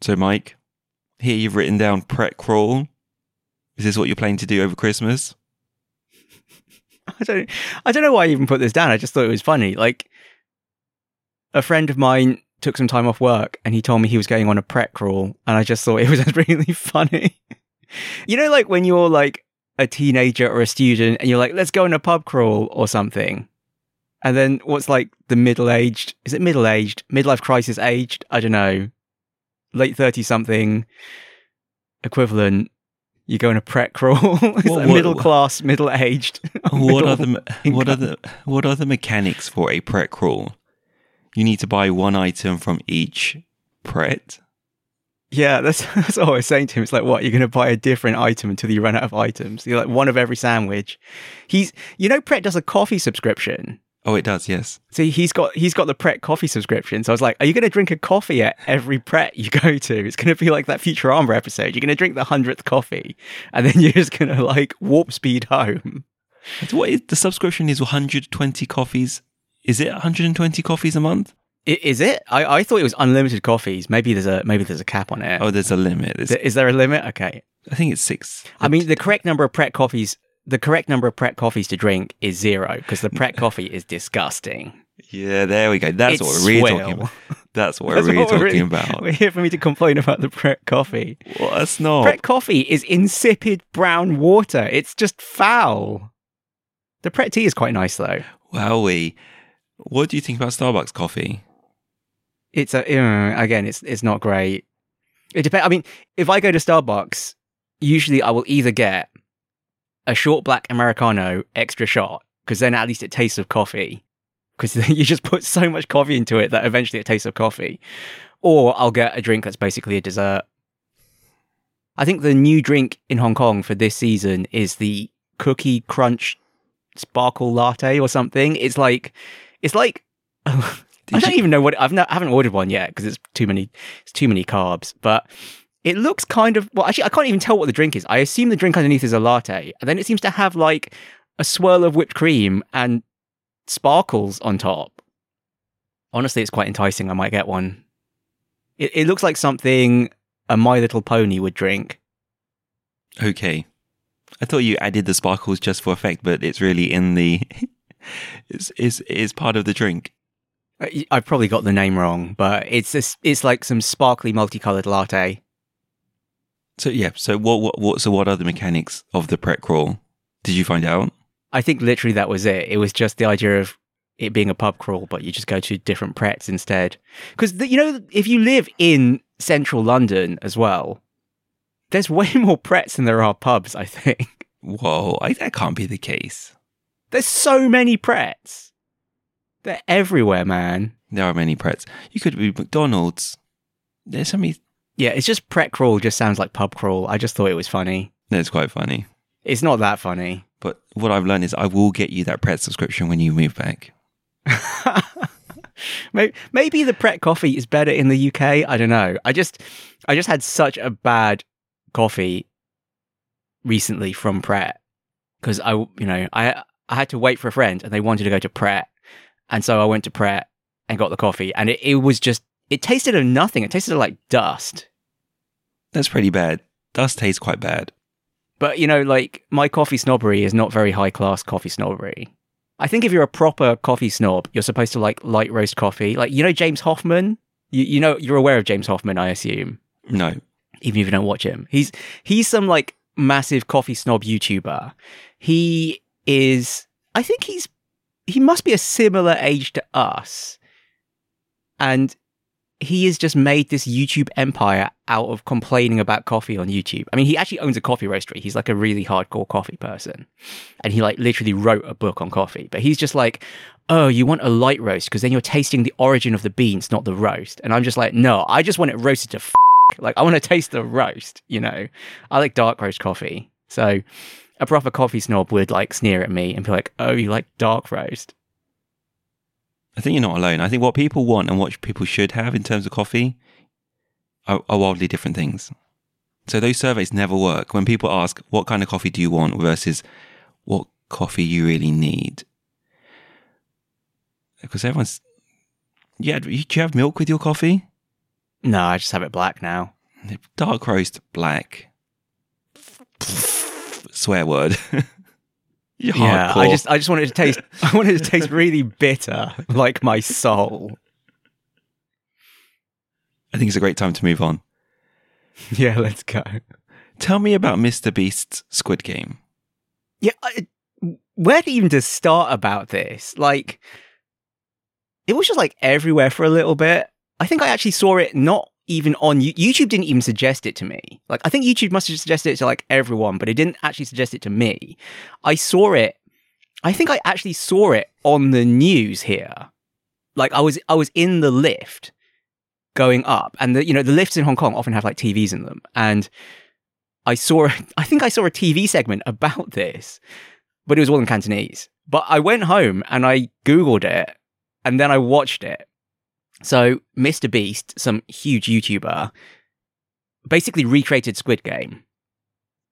So, Mike, here you've written down Pret Crawl. Is this what you're planning to do over Christmas? I don't I don't know why I even put this down. I just thought it was funny. Like a friend of mine took some time off work and he told me he was going on a Pret crawl and I just thought it was really funny. you know like when you're like a teenager or a student and you're like let's go on a pub crawl or something. And then what's like the middle-aged is it middle-aged, midlife crisis aged, I don't know. Late 30 something equivalent you go on a Pret crawl. it's What- like what- middle class, middle aged. what are the me- what are the what are the mechanics for a Pret Crawl? You need to buy one item from each Pret. Yeah, that's that's what I was saying to him. It's like, what? You're going to buy a different item until you run out of items. You're like one of every sandwich. He's, you know, Pret does a coffee subscription. Oh, it does. Yes. So he's got he's got the Pret coffee subscription. So I was like, are you going to drink a coffee at every Pret you go to? It's going to be like that Futurama episode. You're going to drink the hundredth coffee, and then you're just going to like warp speed home. So what is the subscription? Is 120 coffees? Is it 120 coffees a month? I- Is it? I, I thought it was unlimited coffees. Maybe there's a maybe there's a cap on it. Oh, there's a limit. There's, Is there a limit? Okay. I think it's six. I mean, the correct number of Pret coffees, the correct number of Pret coffees to drink is zero because the Pret coffee is disgusting. yeah, there we go. That's It's what we're really talking about. That's what That's we're really what we're talking really- about. We're here for me to complain about the Pret coffee. What a snob. Pret coffee is insipid brown water. It's just foul. The Pret tea is quite nice though. Wowie. What do you think about Starbucks coffee? It's a uh, again, it's it's not great. It depends. I mean, if I go to Starbucks, usually I will either get a short black americano extra shot because then at least it tastes of coffee because you just put so much coffee into it that eventually it tastes of coffee, or I'll get a drink that's basically a dessert. I think the new drink in Hong Kong for this season is the cookie crunch sparkle latte or something. It's like it's like I don't even know what I've not, I haven't ordered one yet because it's too many it's too many carbs. But it looks kind of well. Actually, I can't even tell what the drink is. I assume the drink underneath is a latte, and then it seems to have like a swirl of whipped cream and sparkles on top. Honestly, it's quite enticing. I might get one. It, it looks like something a My Little Pony would drink. Okay. I thought you added the sparkles just for effect, but it's really in the. it's, it's, it's part of the drink. I- I've probably got the name wrong, but it's this, it's like some sparkly multicolored latte. So yeah. So what? What? what so what are the mechanics of the Pret crawl? Did you find out? I think literally that was it. It was just the idea of it being a pub crawl, but you just go to different prets instead. Because you know, if you live in central London as well, there's way more prets than there are pubs. I think Whoa! I, that can't be the case. there's so many prets. They're everywhere, man. There are many Prets. You could be McDonald's. There's so many. Yeah, it's just pret crawl. Just sounds like pub crawl. I just thought it was funny. No, it's quite funny. It's not that funny. But what I've learned is I will get you that Pret subscription when you move back. maybe, maybe the Pret coffee is better in the UK. I don't know. I just I just had such a bad coffee recently from Pret because I you know I I had to wait for a friend and they wanted to go to Pret and so I went to Pret and got the coffee and it, it was just it tasted of nothing. It tasted of like dust. That's pretty bad. Does taste quite bad. But you know, like my coffee snobbery is not very high class coffee snobbery. I think if you're a proper coffee snob, you're supposed to like light roast coffee. Like you know James Hoffmann. You you know you're aware of James Hoffmann, I assume, No. even if you don't watch him. He's he's some like massive coffee snob YouTuber. He is. I think he's he must be a similar age to us, and he has just made this YouTube empire out of complaining about coffee on YouTube. I mean, he actually owns a coffee roastery. He's like a really hardcore coffee person. And he like literally wrote a book on coffee. But he's just like, oh, you want a light roast because then you're tasting the origin of the beans, not the roast. And I'm just like, no, I just want it roasted to f- like I want to taste the roast, you know. I like dark roast coffee. So a proper coffee snob would like sneer at me and be like, oh, you like dark roast. I think you're not alone. I think what people want and what people should have in terms of coffee are, are wildly different things. So those surveys never work. When people ask, what kind of coffee do you want versus what coffee you really need? Because everyone's, yeah, do you have milk with your coffee? No, I just have it black now. Dark roast black. Swear word. You're Yeah, hardcore. I just I just wanted to taste I wanted to taste really bitter, like my soul. I think it's a great time to move on. Yeah, let's go. Tell me about Mr. Beast's Squid Game. Yeah, I, where to even to start about this? Like, it was just like everywhere for a little bit. I think I actually saw it not even on YouTube. Didn't even suggest it to me. Like, I think YouTube must have suggested it to like everyone, but it didn't actually suggest it to me. I saw it. I think I actually saw it on the news here. Like, I was I was in the lift going up, and the you know the lifts in Hong Kong often have like TVs in them, and I saw, I think I saw a TV segment about this, but it was all in Cantonese. But I went home and I Googled it and then I watched it. So, Mr. Beast, some huge YouTuber, basically recreated Squid Game.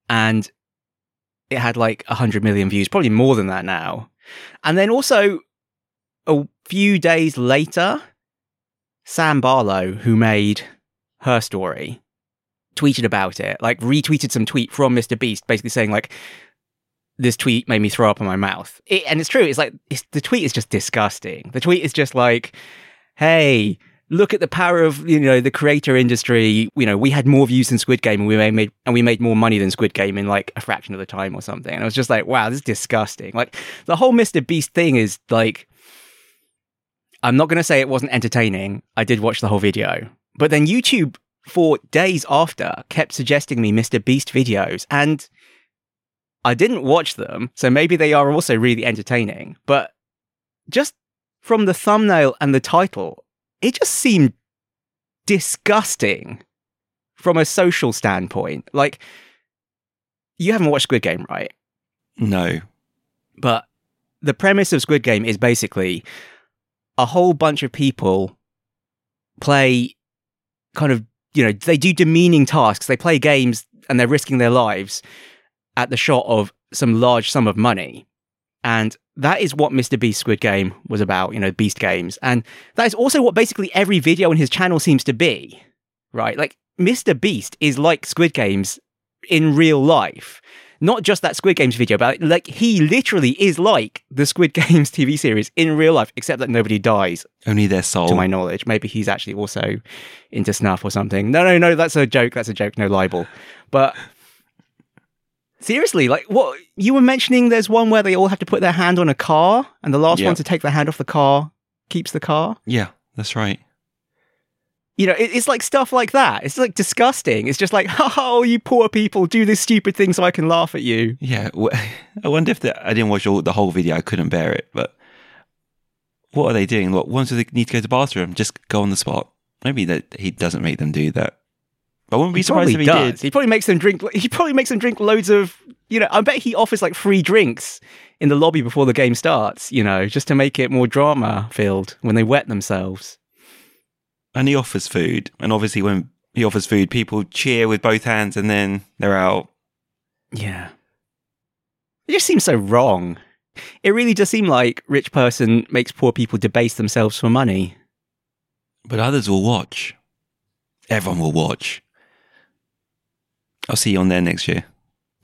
And it had like 100 million views, probably more than that now. And then also, a few days later, Sam Barlow, who made her story, tweeted about it, like retweeted some tweet from Mr. Beast, basically saying like, "This tweet made me throw up in my mouth." It, and it's true. It's like it's, the tweet is just disgusting. The tweet is just like, "Hey." Look at the power of you know the creator industry. You know we had more views than Squid Game, and we made and we made more money than Squid Game in like a fraction of the time or something. And I was just like, wow, this is disgusting. Like the whole Mr. Beast thing is like, I'm not going to say it wasn't entertaining. I did watch the whole video, but then YouTube for days after kept suggesting me Mr. Beast videos and I didn't watch them, so maybe they are also really entertaining, but just from the thumbnail and the title, it just seemed disgusting from a social standpoint. Like you haven't watched Squid Game, right? No. But the premise of Squid Game is basically a whole bunch of people play kind of, you know, they do demeaning tasks. They play games and they're risking their lives at the shot of some large sum of money. And that is what Mr. Beast Squid Game was about, you know, Beast Games. And that is also what basically every video on his channel seems to be, right? Like, Mr. Beast is like Squid Games in real life. Not just that Squid Games video, but like he literally is like the Squid Games TV series in real life, except that nobody dies, Only their soul. to my knowledge. Maybe he's actually also into snuff or something. No, no, no, that's a joke. That's a joke. No libel. But seriously, like what you were mentioning, there's one where they all have to put their hand on a car, and the last Yeah. one to take their hand off the car keeps the car. yeah, that's right. You know, it, it's like stuff like that. It's like disgusting. It's just like, oh, you poor people, do this stupid thing so I can laugh at you. Yeah. w- I wonder if the, I didn't watch all, the whole video. I couldn't bear it. But what are they doing? What once they need to go to the bathroom, just go on the spot. Maybe that he doesn't make them do that. I wouldn't be surprised if he does. did. He probably makes them drink. He probably makes them drink loads of. You know, I bet he offers like free drinks in the lobby before the game starts. You know, just to make it more drama filled when they wet themselves. And he offers food. And obviously, when he offers food, people cheer with both hands, and then they're out. Yeah, it just seems so wrong. It really does seem like rich person makes poor people debase themselves for money. But others will watch. Everyone will watch. I'll see you on there next year.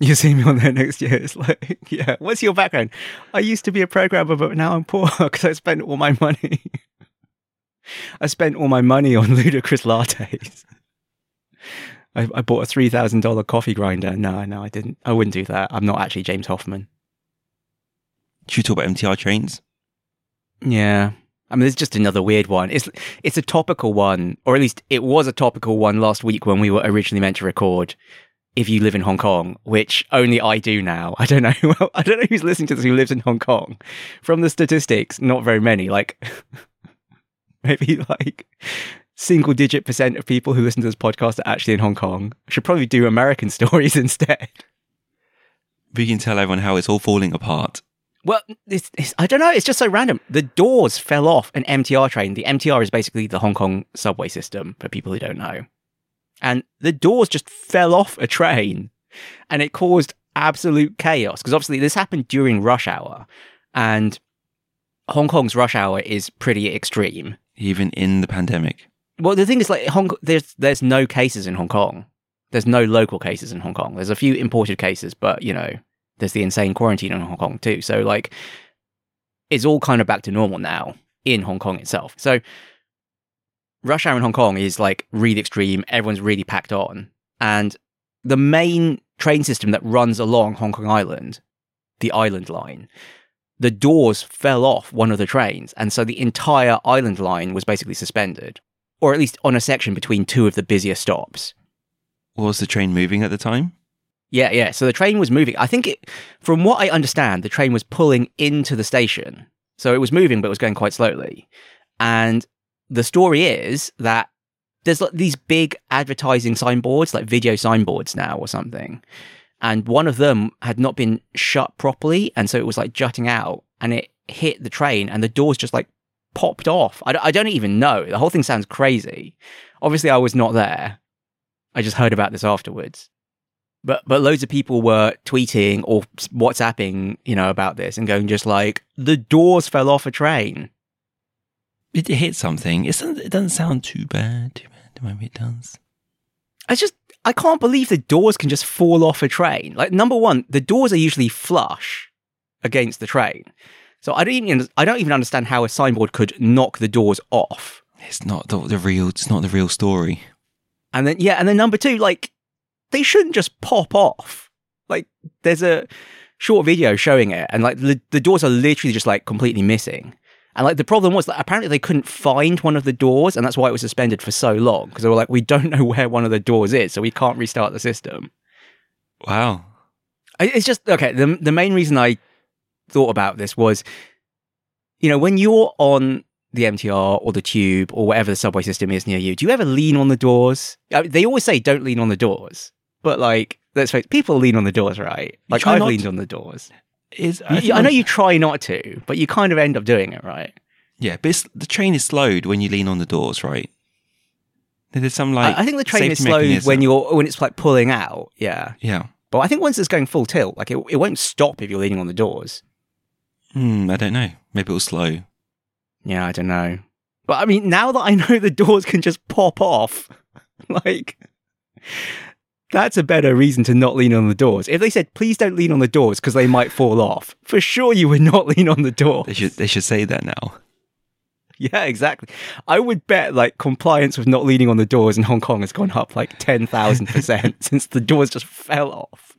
You see me on there next year. It's like, yeah, what's your background? I used to be a programmer, but now I'm poor because I spent all my money. I spent all my money on ludicrous lattes. I, I bought a three thousand dollar coffee grinder. No, no, I didn't. I wouldn't do that. I'm not actually James Hoffmann. Should we talk about MTR trains? Yeah. I mean, it's just another weird one. It's it's a topical one, or at least it was a topical one last week when we were originally meant to record. If you live in Hong Kong, which only I do now, I don't know. Who, I don't know who's listening to this who lives in Hong Kong. From the statistics, not very many. Like maybe like single digit percent of people who listen to this podcast are actually in Hong Kong. I should probably do American stories instead. We can tell everyone how it's all falling apart. Well, it's, it's, I don't know. It's just so random. The doors fell off an MTR train. The MTR is basically the Hong Kong subway system for people who don't know. And the doors just fell off a train and it caused absolute chaos because obviously this happened during rush hour and Hong Kong's rush hour is pretty extreme. even in the pandemic. Well, the thing is, like Hong, there's there's no cases in Hong Kong. There's no local cases in Hong Kong. There's a few imported cases, but you know, there's the insane quarantine in Hong Kong too. So like, it's all kind of back to normal now in Hong Kong itself. So rush hour in Hong Kong is like really extreme. Everyone's really packed on, and the main train system that runs along Hong Kong Island, the Island Line, the doors fell off one of the trains, and so the entire Island Line was basically suspended, or at least on a section between two of the busiest stops. Was the train moving at the time? Yeah, yeah. So the train was moving. I think it, from what I understand, the train was pulling into the station. So it was moving, but it was going quite slowly. And the story is that there's like these big advertising signboards, like video signboards now or something. And one of them had not been shut properly. And so it was like jutting out and it hit the train and the doors just like popped off. I, I don't even know. The whole thing sounds crazy. Obviously, I was not there. I just heard about this afterwards. But but loads of people were tweeting or WhatsApping, you know, about this and going just like the doors fell off a train. It hit something. It doesn't, it doesn't sound too bad. Too bad. Maybe it does. I just I can't believe the doors can just fall off a train. Like number one, the doors are usually flush against the train, so I don't even I don't even understand how a signboard could knock the doors off. It's not the, the real. It's not the real story. And then yeah, and then number two, like they shouldn't just pop off. Like there's a short video showing it, and like the, the doors are literally just like completely missing. And like the problem was that apparently they couldn't find one of the doors, and that's why it was suspended for so long because they were like, we don't know where one of the doors is, so we can't restart the system. Wow. It's just okay. The the main reason I thought about this was, you know, when you're on the MTR or the tube or whatever the subway system is near you, do you ever lean on the doors? I mean, they always say don't lean on the doors, but like let's face, it, people lean on the doors, right? Like I've leaned to. on the doors. Is You- I know you try not to, but you kind of end up doing it, right? Yeah, but it's, the train is slowed when you lean on the doors, right? There's some like. I, I think the train is slowed mechanism. when you're when it's like pulling out, yeah. Yeah. But I think once it's going full tilt, like it, it won't stop if you're leaning on the doors. Hmm. I don't know. Maybe it'll slow. Yeah, I don't know. But I mean, now that I know the doors can just pop off, like, that's a better reason to not lean on the doors. If they said, please don't lean on the doors because they might fall off, for sure you would not lean on the door. They should. They should say that now. Yeah, exactly. I would bet like compliance with not leaning on the doors in Hong Kong has gone up like 10,000% since the doors just fell off.